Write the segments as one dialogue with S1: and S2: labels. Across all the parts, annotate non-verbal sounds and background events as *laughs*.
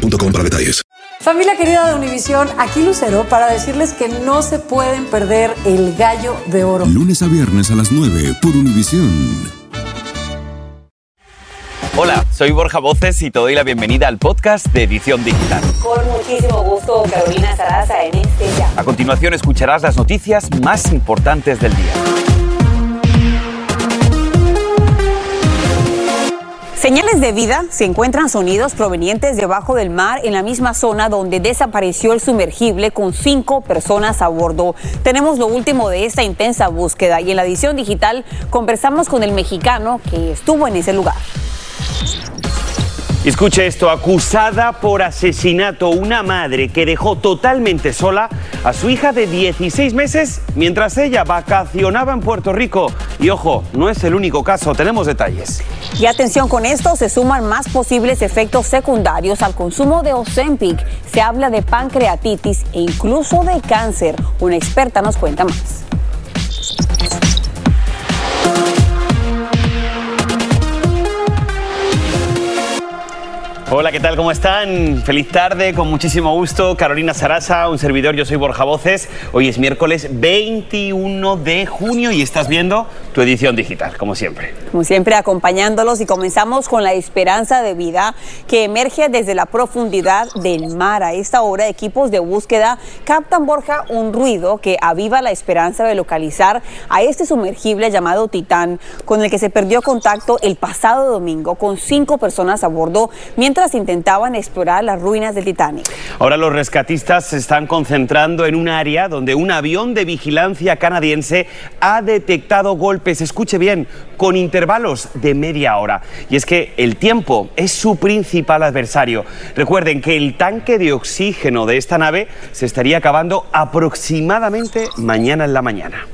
S1: boostmobile.com para detalles.
S2: Familia querida de Univisión, aquí Lucero para decirles que no se pueden perder el gallo de oro.
S3: Lunes a viernes a las 9 por Univisión.
S4: Hola, soy Borja Voces y te doy la bienvenida al podcast de Edición Digital.
S5: Con muchísimo gusto, Carolina Sarasa en este ya.
S4: A continuación escucharás las noticias más importantes del día.
S5: Señales de vida se encuentran sonidos provenientes debajo del mar en la misma zona donde desapareció el sumergible con cinco personas a bordo. Tenemos lo último de esta intensa búsqueda y en la edición digital conversamos con el mexicano que estuvo en ese lugar.
S6: Escuche esto, acusada por asesinato, una madre que dejó totalmente sola a su hija de 16 meses mientras ella vacacionaba en Puerto Rico. Y ojo, no es el único caso, tenemos detalles.
S5: Y atención con esto, se suman más posibles efectos secundarios al consumo de Ozempic. Se habla de pancreatitis e incluso de cáncer. Una experta nos cuenta más.
S6: Hola, ¿qué tal? ¿Cómo están? Feliz tarde, con muchísimo gusto. Carolina Sarasa, un servidor, yo soy Borja Voces. Hoy es miércoles 21 de junio y estás viendo tu edición digital, como siempre.
S5: Como siempre, acompañándolos y comenzamos con la esperanza de vida que emerge desde la profundidad del mar. A esta hora, equipos de búsqueda captan, Borja, un ruido que aviva la esperanza de localizar a este sumergible llamado Titán, con el que se perdió contacto el pasado domingo con cinco personas a bordo, mientras intentaban explorar las ruinas del Titanic.
S6: Ahora los rescatistas se están concentrando en un área donde un avión de vigilancia canadiense ha detectado golpes, escuche bien, con intervalos de media hora. Y es que el tiempo es su principal adversario. Recuerden que el tanque de oxígeno de esta nave se estaría acabando aproximadamente mañana en la mañana.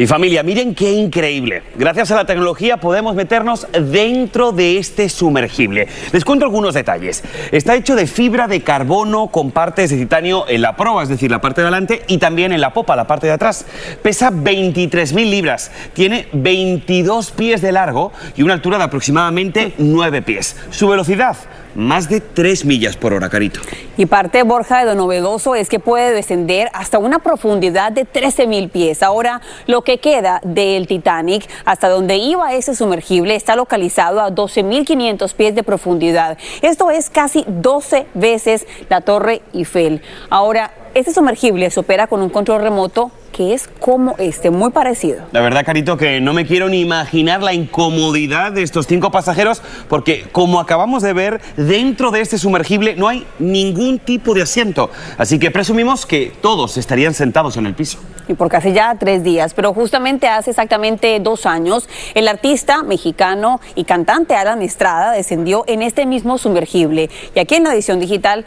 S6: Y familia, miren qué increíble. Gracias a la tecnología podemos meternos dentro de este sumergible. Les cuento algunos detalles. Está hecho de fibra de carbono con partes de titanio en la proa, es decir, la parte de adelante, y también en la popa, la parte de atrás. Pesa 23.000 libras, tiene 22 pies de largo y una altura de aproximadamente 9 pies. Su velocidad, más de 3 millas por hora, Carito.
S5: Y parte, Borja, de lo novedoso es que puede descender hasta una profundidad de 13.000 pies. Ahora, lo que queda del Titanic, hasta donde iba ese sumergible, está localizado a 12.500 pies de profundidad. Esto es casi 12 veces la Torre Eiffel. Ahora, este sumergible se opera con un control remoto que es como este, muy parecido.
S6: La verdad, Carito, que no me quiero ni imaginar la incomodidad de estos cinco pasajeros, porque como acabamos de ver, dentro de este sumergible no hay ningún tipo de asiento. Así que presumimos que todos estarían sentados en el piso.
S5: Y por casi ya tres días, pero justamente hace exactamente dos años, el artista mexicano y cantante Alan Estrada descendió en este mismo sumergible. Y aquí en la edición digital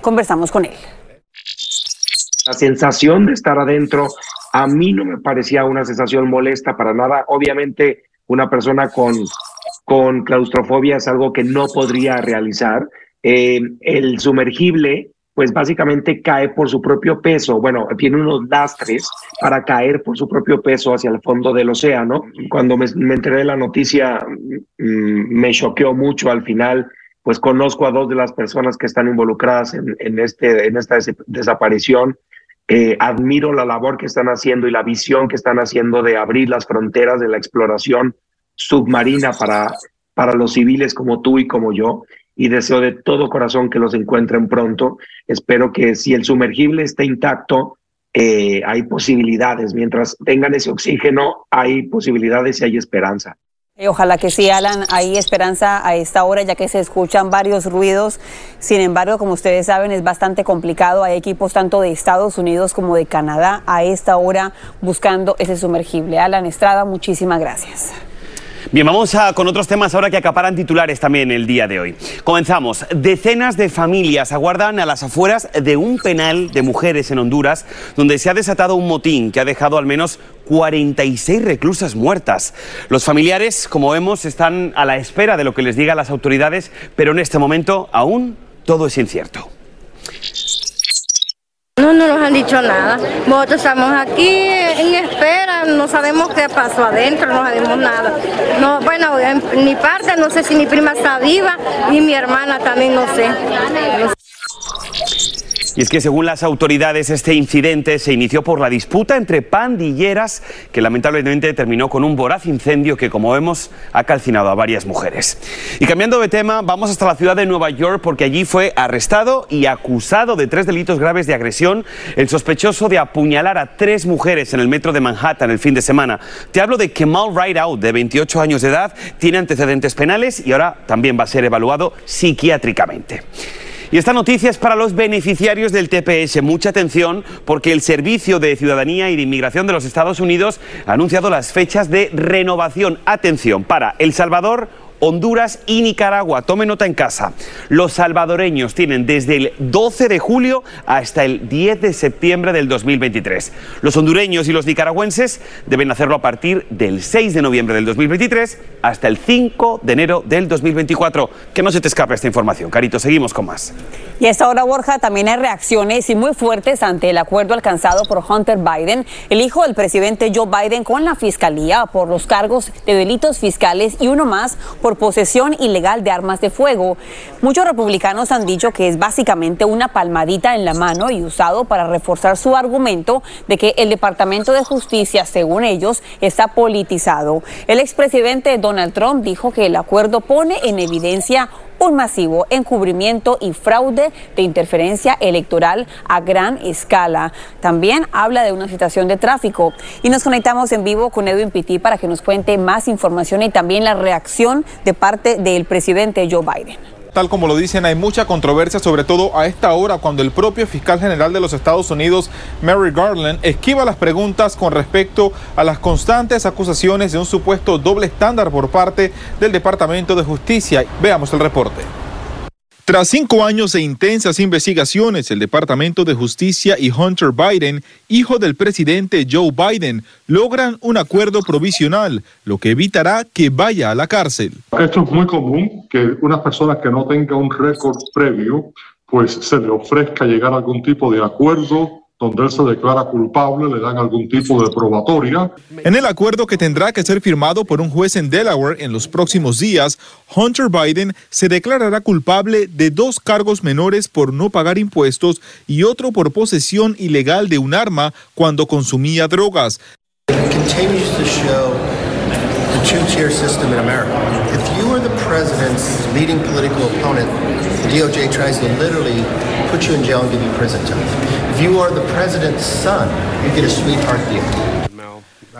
S5: conversamos con él.
S7: La sensación de estar adentro a mí no me parecía una sensación molesta para nada. Obviamente una persona con, con claustrofobia es algo que no podría realizar. Eh, el sumergible, pues básicamente cae por su propio peso. Bueno, tiene unos lastres para caer por su propio peso hacia el fondo del océano. Cuando me, me enteré de la noticia, mm, me choqueó mucho al final pues conozco a dos de las personas que están involucradas en, este, en esta des desaparición. Eh, admiro la labor que están haciendo y la visión que están haciendo de abrir las fronteras de la exploración submarina para, para los civiles como tú y como yo. Y deseo de todo corazón que los encuentren pronto. Espero que si el sumergible está intacto, eh, hay posibilidades. Mientras tengan ese oxígeno, hay posibilidades y hay esperanza.
S5: Eh, ojalá que sí, Alan. Hay esperanza a esta hora, ya que se escuchan varios ruidos. Sin embargo, como ustedes saben, es bastante complicado. Hay equipos tanto de Estados Unidos como de Canadá a esta hora buscando ese sumergible. Alan Estrada, muchísimas gracias.
S6: Bien, vamos a, con otros temas ahora que acaparan titulares también el día de hoy. Comenzamos. Decenas de familias aguardan a las afueras de un penal de mujeres en Honduras, donde se ha desatado un motín que ha dejado al menos 46 reclusas muertas. Los familiares, como vemos, están a la espera de lo que les digan las autoridades, pero en este momento aún todo es incierto.
S8: No, no nos han dicho nada. Nosotros estamos aquí en espera, no sabemos qué pasó adentro, no sabemos nada. No, bueno, en mi parte no sé si mi prima está viva y mi hermana también. No sé.
S6: Y es que según las autoridades este incidente se inició por la disputa entre pandilleras que lamentablemente terminó con un voraz incendio que como vemos ha calcinado a varias mujeres. Y cambiando de tema, vamos hasta la ciudad de Nueva York porque allí fue arrestado y acusado de tres delitos graves de agresión el sospechoso de apuñalar a tres mujeres en el metro de Manhattan el fin de semana. Te hablo de Kemal Rideout, de 28 años de edad, tiene antecedentes penales y ahora también va a ser evaluado psiquiátricamente. Y esta noticia es para los beneficiarios del TPS. Mucha atención porque el Servicio de Ciudadanía y de Inmigración de los Estados Unidos ha anunciado las fechas de renovación. Atención, para El Salvador, Honduras y Nicaragua. Tome nota en casa. Los salvadoreños tienen desde el 12 de julio hasta el 10 de septiembre del 2023. Los hondureños y los nicaragüenses deben hacerlo a partir del 6 de noviembre del 2023 hasta el 5 de enero del 2024. Que no se te escape esta información. Carito, seguimos con más.
S5: Y a esta hora, Borja, también hay reacciones y muy fuertes ante el acuerdo alcanzado por Hunter Biden, el hijo del presidente Joe Biden, con la fiscalía por los cargos de delitos fiscales y uno más por posesión ilegal de armas de fuego. Muchos republicanos han dicho que es básicamente una palmadita en la mano y usado para reforzar su argumento de que el Departamento de Justicia, según ellos, está politizado. El expresidente Donald Trump dijo que el acuerdo pone en evidencia un masivo encubrimiento y fraude de interferencia electoral a gran escala. También habla de una situación de tráfico. Y nos conectamos en vivo con Edwin Pitti para que nos cuente más información y también la reacción de parte del presidente Joe Biden.
S9: Tal como lo dicen, hay mucha controversia, sobre todo a esta hora, cuando el propio fiscal general de los Estados Unidos, Mary Garland, esquiva las preguntas con respecto a las constantes acusaciones de un supuesto doble estándar por parte del Departamento de Justicia. Veamos el reporte. Tras cinco años de intensas investigaciones, el Departamento de Justicia y Hunter Biden, hijo del presidente Joe Biden, logran un acuerdo provisional, lo que evitará que vaya a la cárcel.
S10: Esto es muy común, que una persona que no tenga un récord previo, pues se le ofrezca llegar a algún tipo de acuerdo donde él se declara culpable, le dan algún tipo de probatoria.
S9: En el acuerdo que tendrá que ser firmado por un juez en Delaware en los próximos días, Hunter Biden se declarará culpable de dos cargos menores por no pagar impuestos y otro por posesión ilegal de un arma cuando consumía drogas.
S11: DOJ tries to literally put you in jail and give you prison time. You are the president's son, you get a sweetheart deal.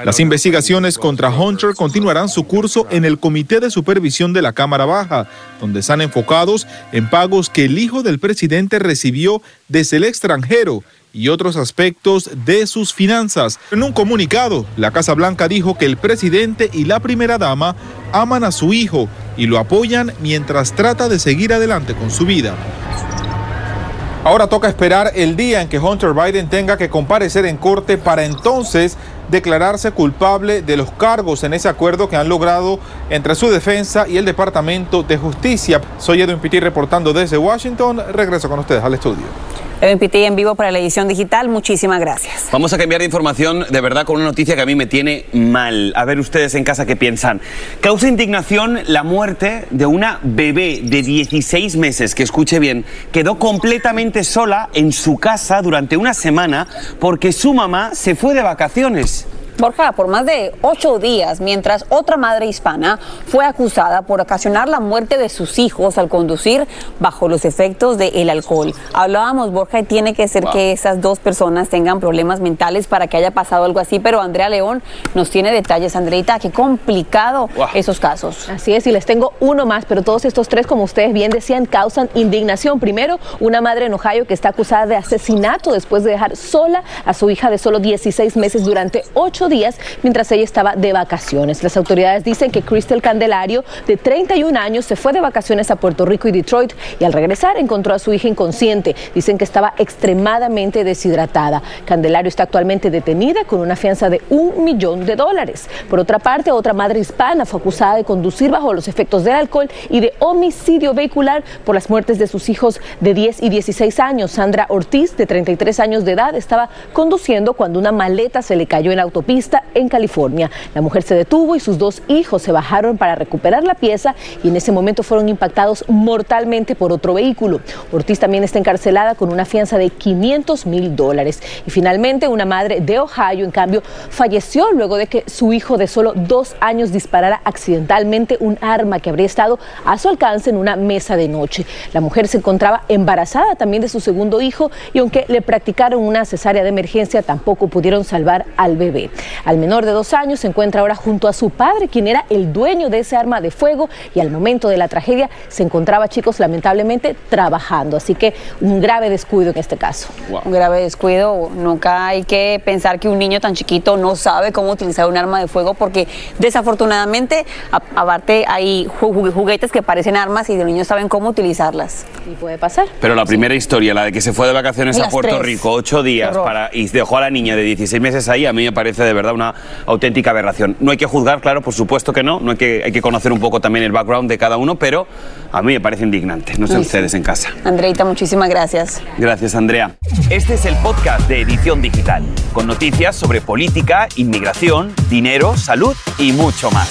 S9: Las investigaciones contra Hunter continuarán su curso en el Comité de Supervisión de la Cámara Baja, donde están enfocados en pagos que el hijo del presidente recibió desde el extranjero y otros aspectos de sus finanzas. En un comunicado, la Casa Blanca dijo que el presidente y la primera dama aman a su hijo y lo apoyan mientras trata de seguir adelante con su vida. Ahora toca esperar el día en que Hunter Biden tenga que comparecer en corte para entonces declararse culpable de los cargos en ese acuerdo que han logrado entre su defensa y el Departamento de Justicia. Soy Edwin Pitti reportando desde Washington. Regreso con ustedes al estudio.
S5: Edwin Pitti en vivo para la edición digital. Muchísimas gracias.
S6: Vamos a cambiar de información de verdad con una noticia que a mí me tiene mal. A ver ustedes en casa qué piensan. Causa indignación la muerte de una bebé de 16 meses, que escuche bien, quedó completamente sola en su casa durante una semana porque su mamá se fue de vacaciones.
S5: Borja, por más de ocho días, mientras otra madre hispana fue acusada por ocasionar la muerte de sus hijos al conducir bajo los efectos del alcohol. Hablábamos, Borja, y tiene que ser que esas dos personas tengan problemas mentales para que haya pasado algo así, pero Andrea León nos tiene detalles. Andreita, qué complicado esos casos.
S12: Así es, y les tengo uno más, pero todos estos tres, como ustedes bien decían, causan indignación. Primero, una madre en Ohio que está acusada de asesinato después de dejar sola a su hija de solo 16 meses durante ocho días mientras ella estaba de vacaciones. Las autoridades dicen que Crystal Candelario, de 31 años, se fue de vacaciones a Puerto Rico y Detroit y al regresar encontró a su hija inconsciente. Dicen que estaba extremadamente deshidratada. Candelario está actualmente detenida con una fianza de un millón de dólares. Por otra parte, otra madre hispana fue acusada de conducir bajo los efectos del alcohol y de homicidio vehicular por las muertes de sus hijos de 10 y 16 años. Sandra Ortiz, de 33 años de edad, estaba conduciendo cuando una maleta se le cayó en la autopista en California. La mujer se detuvo y sus dos hijos se bajaron para recuperar la pieza y en ese momento fueron impactados mortalmente por otro vehículo. Ortiz también está encarcelada con una fianza de 500 mil dólares. Y finalmente, una madre de Ohio, en cambio, falleció luego de que su hijo de solo dos años disparara accidentalmente un arma que habría estado a su alcance en una mesa de noche. La mujer se encontraba embarazada también de su segundo hijo y aunque le practicaron una cesárea de emergencia, tampoco pudieron salvar al bebé. Al menor de dos años se encuentra ahora junto a su padre, quien era el dueño de ese arma de fuego y al momento de la tragedia se encontraba, chicos, lamentablemente trabajando. Así que un grave descuido en este caso.
S5: Un grave descuido. Nunca hay que pensar que un niño tan chiquito no sabe cómo utilizar un arma de fuego porque desafortunadamente, aparte, hay juguetes que parecen armas y los niños saben cómo utilizarlas.
S12: Y puede pasar.
S6: Pero la primera historia, la de que se fue de vacaciones a Puerto Rico ocho días para, y dejó a la niña de 16 meses ahí, a mí me parece de verdad una auténtica aberración. No hay que juzgar, claro, por supuesto que no, no hay que, hay que conocer un poco también el background de cada uno, pero a mí me parece indignante. No sé ustedes en casa.
S5: Andreita, muchísimas gracias.
S6: Gracias, Andrea.
S4: Este es el podcast de Edición Digital, con noticias sobre política, inmigración, dinero, salud y mucho más.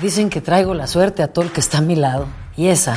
S2: Dicen que traigo la suerte a todo el que está a mi lado. Y esa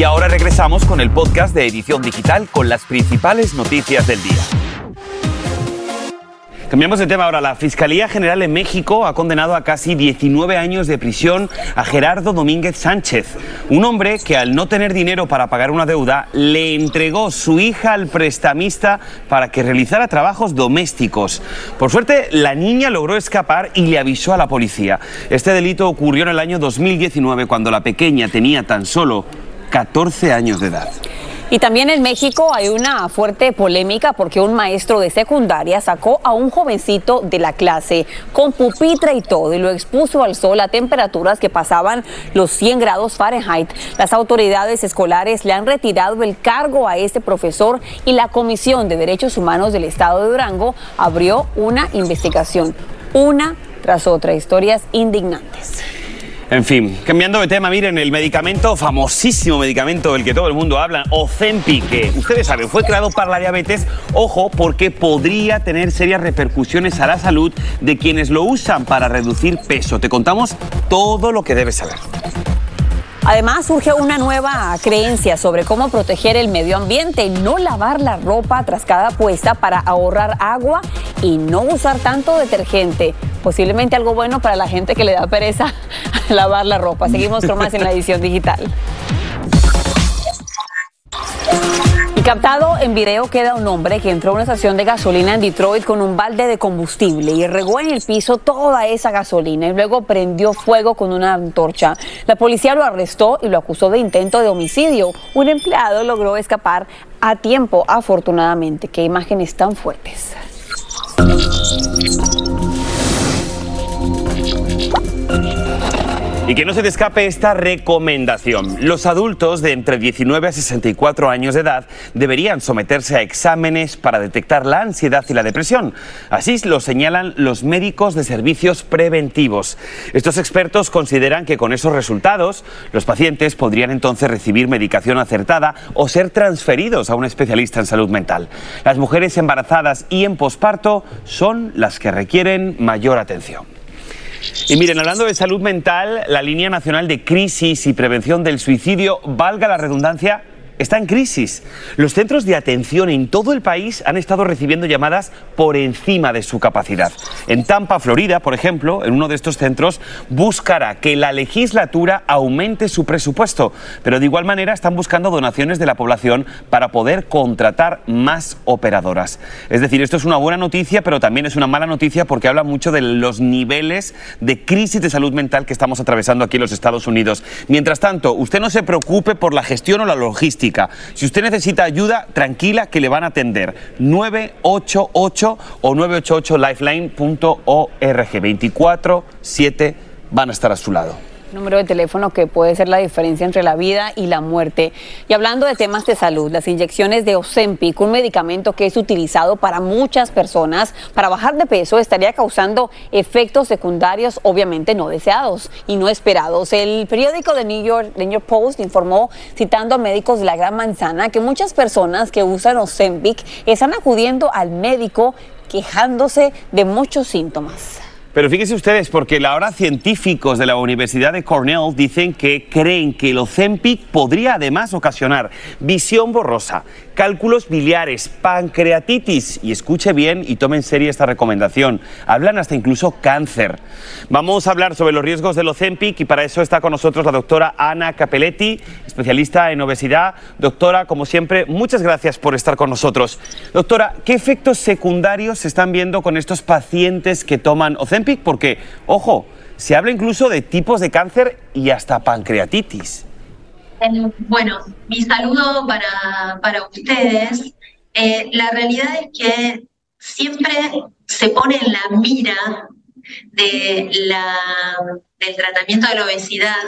S4: Y ahora regresamos con el podcast de Edición Digital con las principales noticias del día.
S6: Cambiamos de tema ahora. La Fiscalía General de México ha condenado a casi 19 años de prisión a Gerardo Domínguez Sánchez, un hombre que al no tener dinero para pagar una deuda le entregó su hija al prestamista para que realizara trabajos domésticos. Por suerte, la niña logró escapar y le avisó a la policía. Este delito ocurrió en el año 2019 cuando la pequeña tenía tan solo 14 años de edad.
S5: Y también en México hay una fuerte polémica porque un maestro de secundaria sacó a un jovencito de la clase con pupitre y todo y lo expuso al sol a temperaturas que pasaban los 100 grados Fahrenheit. Las autoridades escolares le han retirado el cargo a este profesor y la Comisión de Derechos Humanos del Estado de Durango abrió una investigación, una tras otra, historias indignantes.
S6: En fin, cambiando de tema, miren, el medicamento, famosísimo medicamento del que todo el mundo habla, Ozempic, que ustedes saben, fue creado para la diabetes, ojo, porque podría tener serias repercusiones a la salud de quienes lo usan para reducir peso. Te contamos todo lo que debes saber.
S5: Además, surge una nueva creencia sobre cómo proteger el medio ambiente, no lavar la ropa tras cada puesta para ahorrar agua y no usar tanto detergente. Posiblemente algo bueno para la gente que le da pereza *laughs* lavar la ropa. Seguimos con más en la edición digital. Y captado en video queda un hombre que entró a una estación de gasolina en Detroit con un balde de combustible y regó en el piso toda esa gasolina y luego prendió fuego con una antorcha. La policía lo arrestó y lo acusó de intento de homicidio. Un empleado logró escapar a tiempo, afortunadamente. Qué imágenes tan fuertes.
S6: Y que no se te escape esta recomendación. Los adultos de entre 19 a 64 años de edad deberían someterse a exámenes para detectar la ansiedad y la depresión. Así lo señalan los médicos de servicios preventivos. Estos expertos consideran que con esos resultados los pacientes podrían entonces recibir medicación acertada o ser transferidos a un especialista en salud mental. Las mujeres embarazadas y en posparto son las que requieren mayor atención. Y miren, hablando de salud mental, la línea nacional de crisis y prevención del suicidio, valga la redundancia, está en crisis. Los centros de atención en todo el país han estado recibiendo llamadas por encima de su capacidad. En Tampa, Florida, por ejemplo, en uno de estos centros, buscará que la legislatura aumente su presupuesto, pero de igual manera están buscando donaciones de la población para poder contratar más operadoras. Es decir, esto es una buena noticia, pero también es una mala noticia porque habla mucho de los niveles de crisis de salud mental que estamos atravesando aquí en los Estados Unidos. Mientras tanto, usted no se preocupe por la gestión o la logística. Si usted necesita ayuda, tranquila que le van a atender. 988 o 988lifeline.org. 24-7 van a estar a su lado
S5: número de teléfono que puede ser la diferencia entre la vida y la muerte. Y hablando de temas de salud, las inyecciones de Ozempic, un medicamento que es utilizado para muchas personas para bajar de peso, estaría causando efectos secundarios obviamente no deseados y no esperados. El periódico de New York, The New York Post informó, citando a médicos de la Gran Manzana, que muchas personas que usan Ozempic están acudiendo al médico quejándose de muchos síntomas.
S6: Pero fíjense ustedes, porque ahora científicos de la Universidad de Cornell dicen que creen que el Ozempic podría además ocasionar visión borrosa, cálculos biliares, pancreatitis, y escuche bien y tome en serio esta recomendación, hablan hasta incluso cáncer. Vamos a hablar sobre los riesgos del Ozempic y para eso está con nosotros la doctora Ana Capelletti, especialista en obesidad. Doctora, como siempre, muchas gracias por estar con nosotros. Doctora, ¿qué efectos secundarios se están viendo con estos pacientes que toman Ozempic? Porque, ojo, se habla incluso de tipos de cáncer y hasta pancreatitis.
S13: Eh, bueno, mi saludo para, ustedes. Eh, la realidad es que siempre se pone en la mira de la, del tratamiento de la obesidad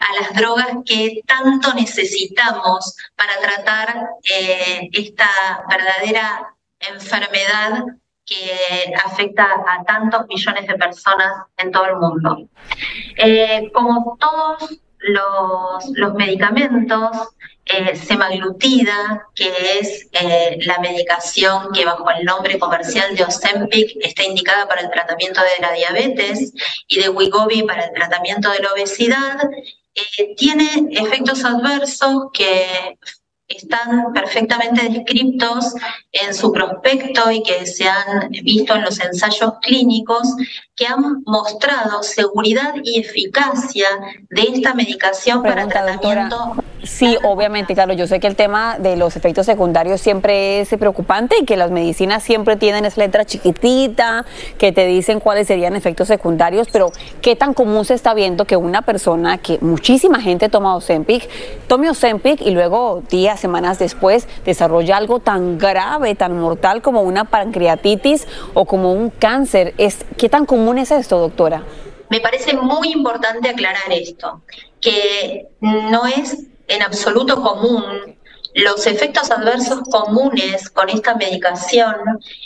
S13: a las drogas que tanto necesitamos para tratar eh, esta verdadera enfermedad que afecta a tantos millones de personas en todo el mundo. Eh, como todos los, medicamentos, eh, semaglutida, que es eh, la medicación que bajo el nombre comercial de Ozempic está indicada para el tratamiento de la diabetes y de Wegovy para el tratamiento de la obesidad, tiene efectos adversos que están perfectamente descritos en su prospecto y que se han visto en los ensayos clínicos que han mostrado seguridad y eficacia de esta medicación para tratamiento.
S5: Sí, obviamente, claro, yo sé que el tema de los efectos secundarios siempre es preocupante y que las medicinas siempre tienen esa letra chiquitita que te dicen cuáles serían efectos secundarios, pero ¿qué tan común se está viendo que una persona, que muchísima gente toma Ozempic, tome Ozempic y luego días, semanas después desarrolla algo tan grave, tan mortal como una pancreatitis o como un cáncer? Es, ¿Qué tan común es esto, doctora?
S13: Me parece muy importante aclarar esto, que no es en absoluto común los efectos adversos comunes con esta medicación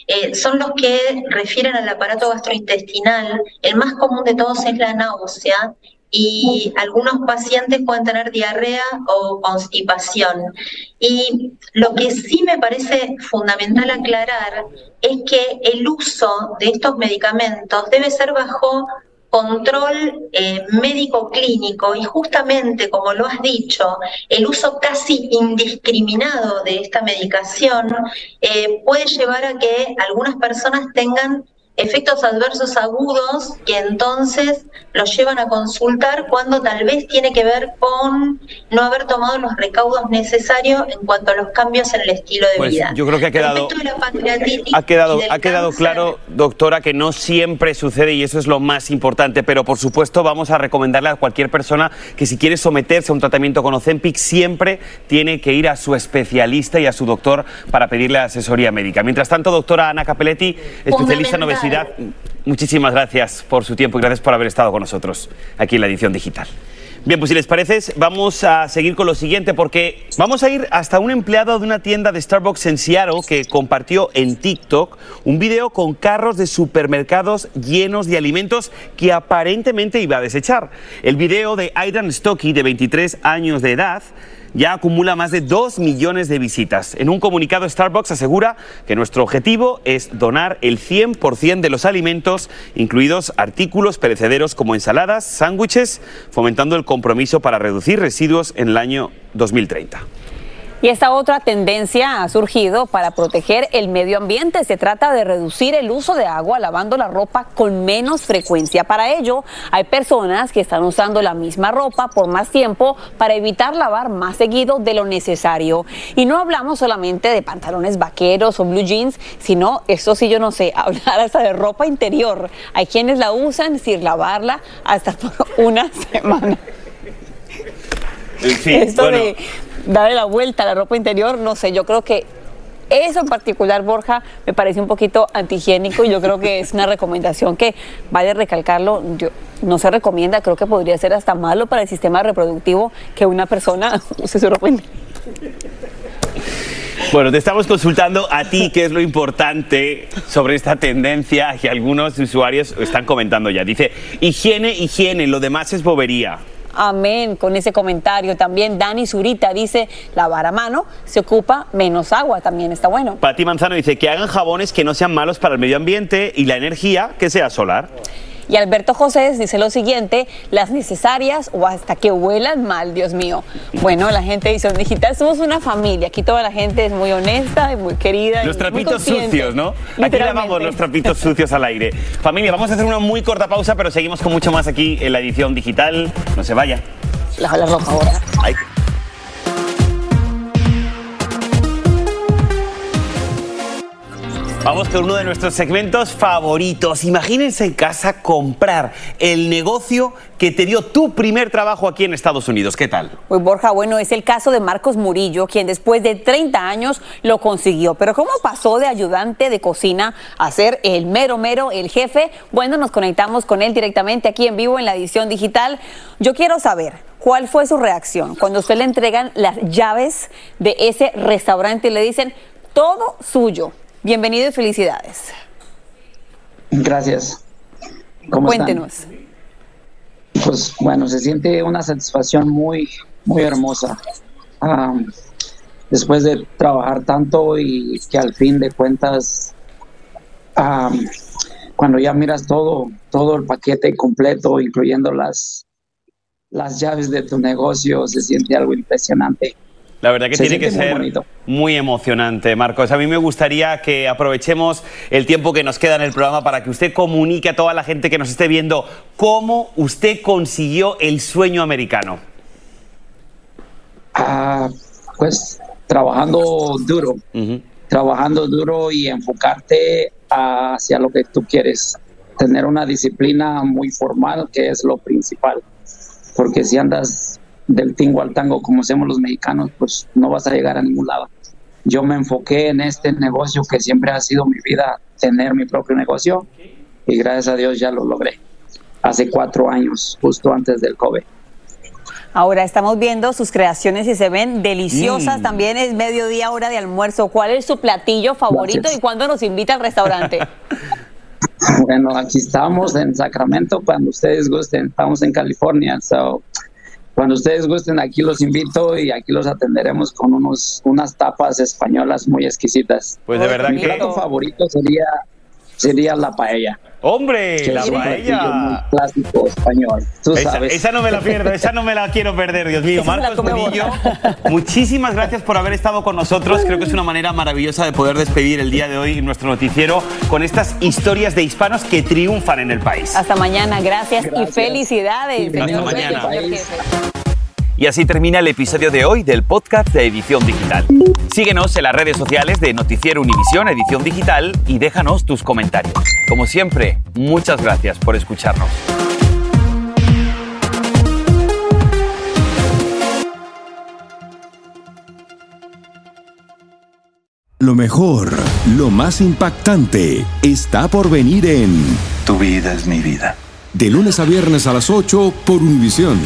S13: eh, son los que refieren al aparato gastrointestinal. El más común de todos es la náusea y algunos pacientes pueden tener diarrea o constipación. Y lo que sí me parece fundamental aclarar es que el uso de estos medicamentos debe ser bajo control eh, médico clínico y justamente como lo has dicho, el uso casi indiscriminado de esta medicación eh, puede llevar a que algunas personas tengan efectos adversos agudos que entonces los llevan a consultar cuando tal vez tiene que ver con no haber tomado los recaudos necesarios en cuanto a los cambios en el estilo de
S6: pues
S13: vida.
S6: Yo creo que ha quedado, ha quedado, ha quedado claro, doctora, que no siempre sucede y eso es lo más importante, pero por supuesto vamos a recomendarle a cualquier persona que si quiere someterse a un tratamiento con Ozempic siempre tiene que ir a su especialista y a su doctor para pedirle asesoría médica. Mientras tanto, doctora Ana Capelletti, especialista en obesidad, muchísimas gracias por su tiempo y gracias por haber estado con nosotros aquí en la edición digital. Bien, pues si les parece, vamos a seguir con lo siguiente porque vamos a ir hasta un empleado de una tienda de Starbucks en Seattle que compartió en TikTok un video con carros de supermercados llenos de alimentos que aparentemente iba a desechar. El video de Aidan Stocky, de 23 años de edad, ya acumula más de 2 millones de visitas. En un comunicado, Starbucks asegura que nuestro objetivo es donar el 100% de los alimentos, incluidos artículos perecederos como ensaladas, sándwiches, fomentando el compromiso para reducir residuos en el año 2030.
S5: Y esta otra tendencia ha surgido para proteger el medio ambiente. Se trata de reducir el uso de agua lavando la ropa con menos frecuencia. Para ello, hay personas que están usando la misma ropa por más tiempo para evitar lavar más seguido de lo necesario. Y no hablamos solamente de pantalones vaqueros o blue jeans, sino, esto sí yo no sé, *laughs* hablar hasta de ropa interior. Hay quienes la usan sin lavarla hasta por *laughs* una semana.
S6: Sí,
S5: Esto
S6: bueno.
S5: de darle la vuelta a la ropa interior, no sé, yo creo que eso en particular, Borja, me parece un poquito antihigiénico y yo creo que es una recomendación que, vale recalcarlo, yo- no se recomienda, creo que podría ser hasta malo para el sistema reproductivo que una persona *laughs* use su ropa interior.
S6: Bueno, te estamos consultando a ti qué es lo importante sobre esta tendencia que algunos usuarios están comentando ya. Dice, higiene, higiene, lo demás es bobería.
S5: Amén con ese comentario. También Dani Zurita dice, lavar a mano se ocupa menos agua, también está bueno.
S6: Pati Manzano dice que hagan jabones que no sean malos para el medio ambiente y la energía que sea solar.
S5: Y Alberto José dice lo siguiente, las necesarias o hasta que huelan mal, Dios mío. Bueno, la gente Edición Digital somos una familia, aquí toda la gente es muy honesta y muy querida.
S6: Los trapitos sucios, ¿no? Aquí lavamos los trapitos sucios al aire. Familia, vamos a hacer una muy corta pausa, pero seguimos con mucho más aquí en la edición digital. No se vaya.
S5: Lava la ropa ahora.
S6: Ay. Vamos con uno de nuestros segmentos favoritos. Imagínense en casa comprar el negocio que te dio tu primer trabajo aquí en Estados Unidos. ¿Qué tal?
S5: Pues Borja, bueno, es el caso de Marcos Murillo, quien después de 30 años lo consiguió. Pero ¿cómo pasó de ayudante de cocina a ser el mero mero, el jefe? Bueno, nos conectamos con él directamente aquí en vivo en la edición digital. Yo quiero saber cuál fue su reacción cuando usted le entregan las llaves de ese restaurante y le dicen todo suyo. Bienvenido y felicidades.
S14: Gracias. ¿Cómo están?
S5: Cuéntenos.
S14: Pues bueno, se siente una satisfacción muy, muy hermosa. Am, después de trabajar tanto y que al fin de cuentas, am, cuando ya miras todo, todo el paquete completo, incluyendo las, las llaves de tu negocio, se siente algo impresionante.
S6: La verdad que
S14: Se
S6: tiene que
S14: muy
S6: ser muy emocionante, Marcos. A mí me gustaría que aprovechemos el tiempo que nos queda en el programa para que usted comunique a toda la gente que nos esté viendo cómo usted consiguió el sueño americano.
S14: Ah, pues trabajando duro, trabajando duro y enfocarte hacia lo que tú quieres. Tener una disciplina muy formal, que es lo principal. Porque si andas del tingo al tango, como hacemos los mexicanos, pues no vas a llegar a ningún lado. Yo me enfoqué en este negocio que siempre ha sido mi vida, tener mi propio negocio, y gracias a Dios ya lo logré. Hace cuatro años, justo antes del COVID.
S5: Ahora estamos viendo sus creaciones y se ven deliciosas.
S14: Mm.
S5: También es mediodía, hora de almuerzo. ¿Cuál es su platillo favorito
S14: Gracias.
S5: y cuándo nos invita al restaurante? *laughs*
S14: Bueno, aquí estamos en Sacramento cuando ustedes gusten. Estamos en California, so cuando ustedes gusten aquí los invito y aquí los atenderemos con unos unas tapas españolas muy exquisitas.
S6: Pues de verdad
S14: Mi
S6: que-
S14: plato favorito sería sería la paella.
S6: ¡Hombre!
S14: que
S6: la
S14: es
S6: paella.
S14: clásico español. Tú
S6: Esa,
S14: sabes.
S6: esa no me la pierdo, esa no me la quiero perder, Dios mío. Marcos Murillo, *laughs* muchísimas gracias por haber estado con nosotros. Creo que es una manera maravillosa de poder despedir el día de hoy en nuestro noticiero con estas historias de hispanos que triunfan en el país.
S5: Hasta mañana, gracias, y felicidades.
S6: Hasta
S5: señor
S6: mañana.
S5: señor.
S4: Y así termina el episodio de hoy del podcast de Edición Digital. Síguenos en las redes sociales de Noticiero Univisión Edición Digital y déjanos tus comentarios. Como siempre, muchas gracias por escucharnos.
S3: Lo mejor, lo más impactante, está por venir en
S15: Tu vida es mi vida.
S3: De lunes a viernes a las 8 por Univisión.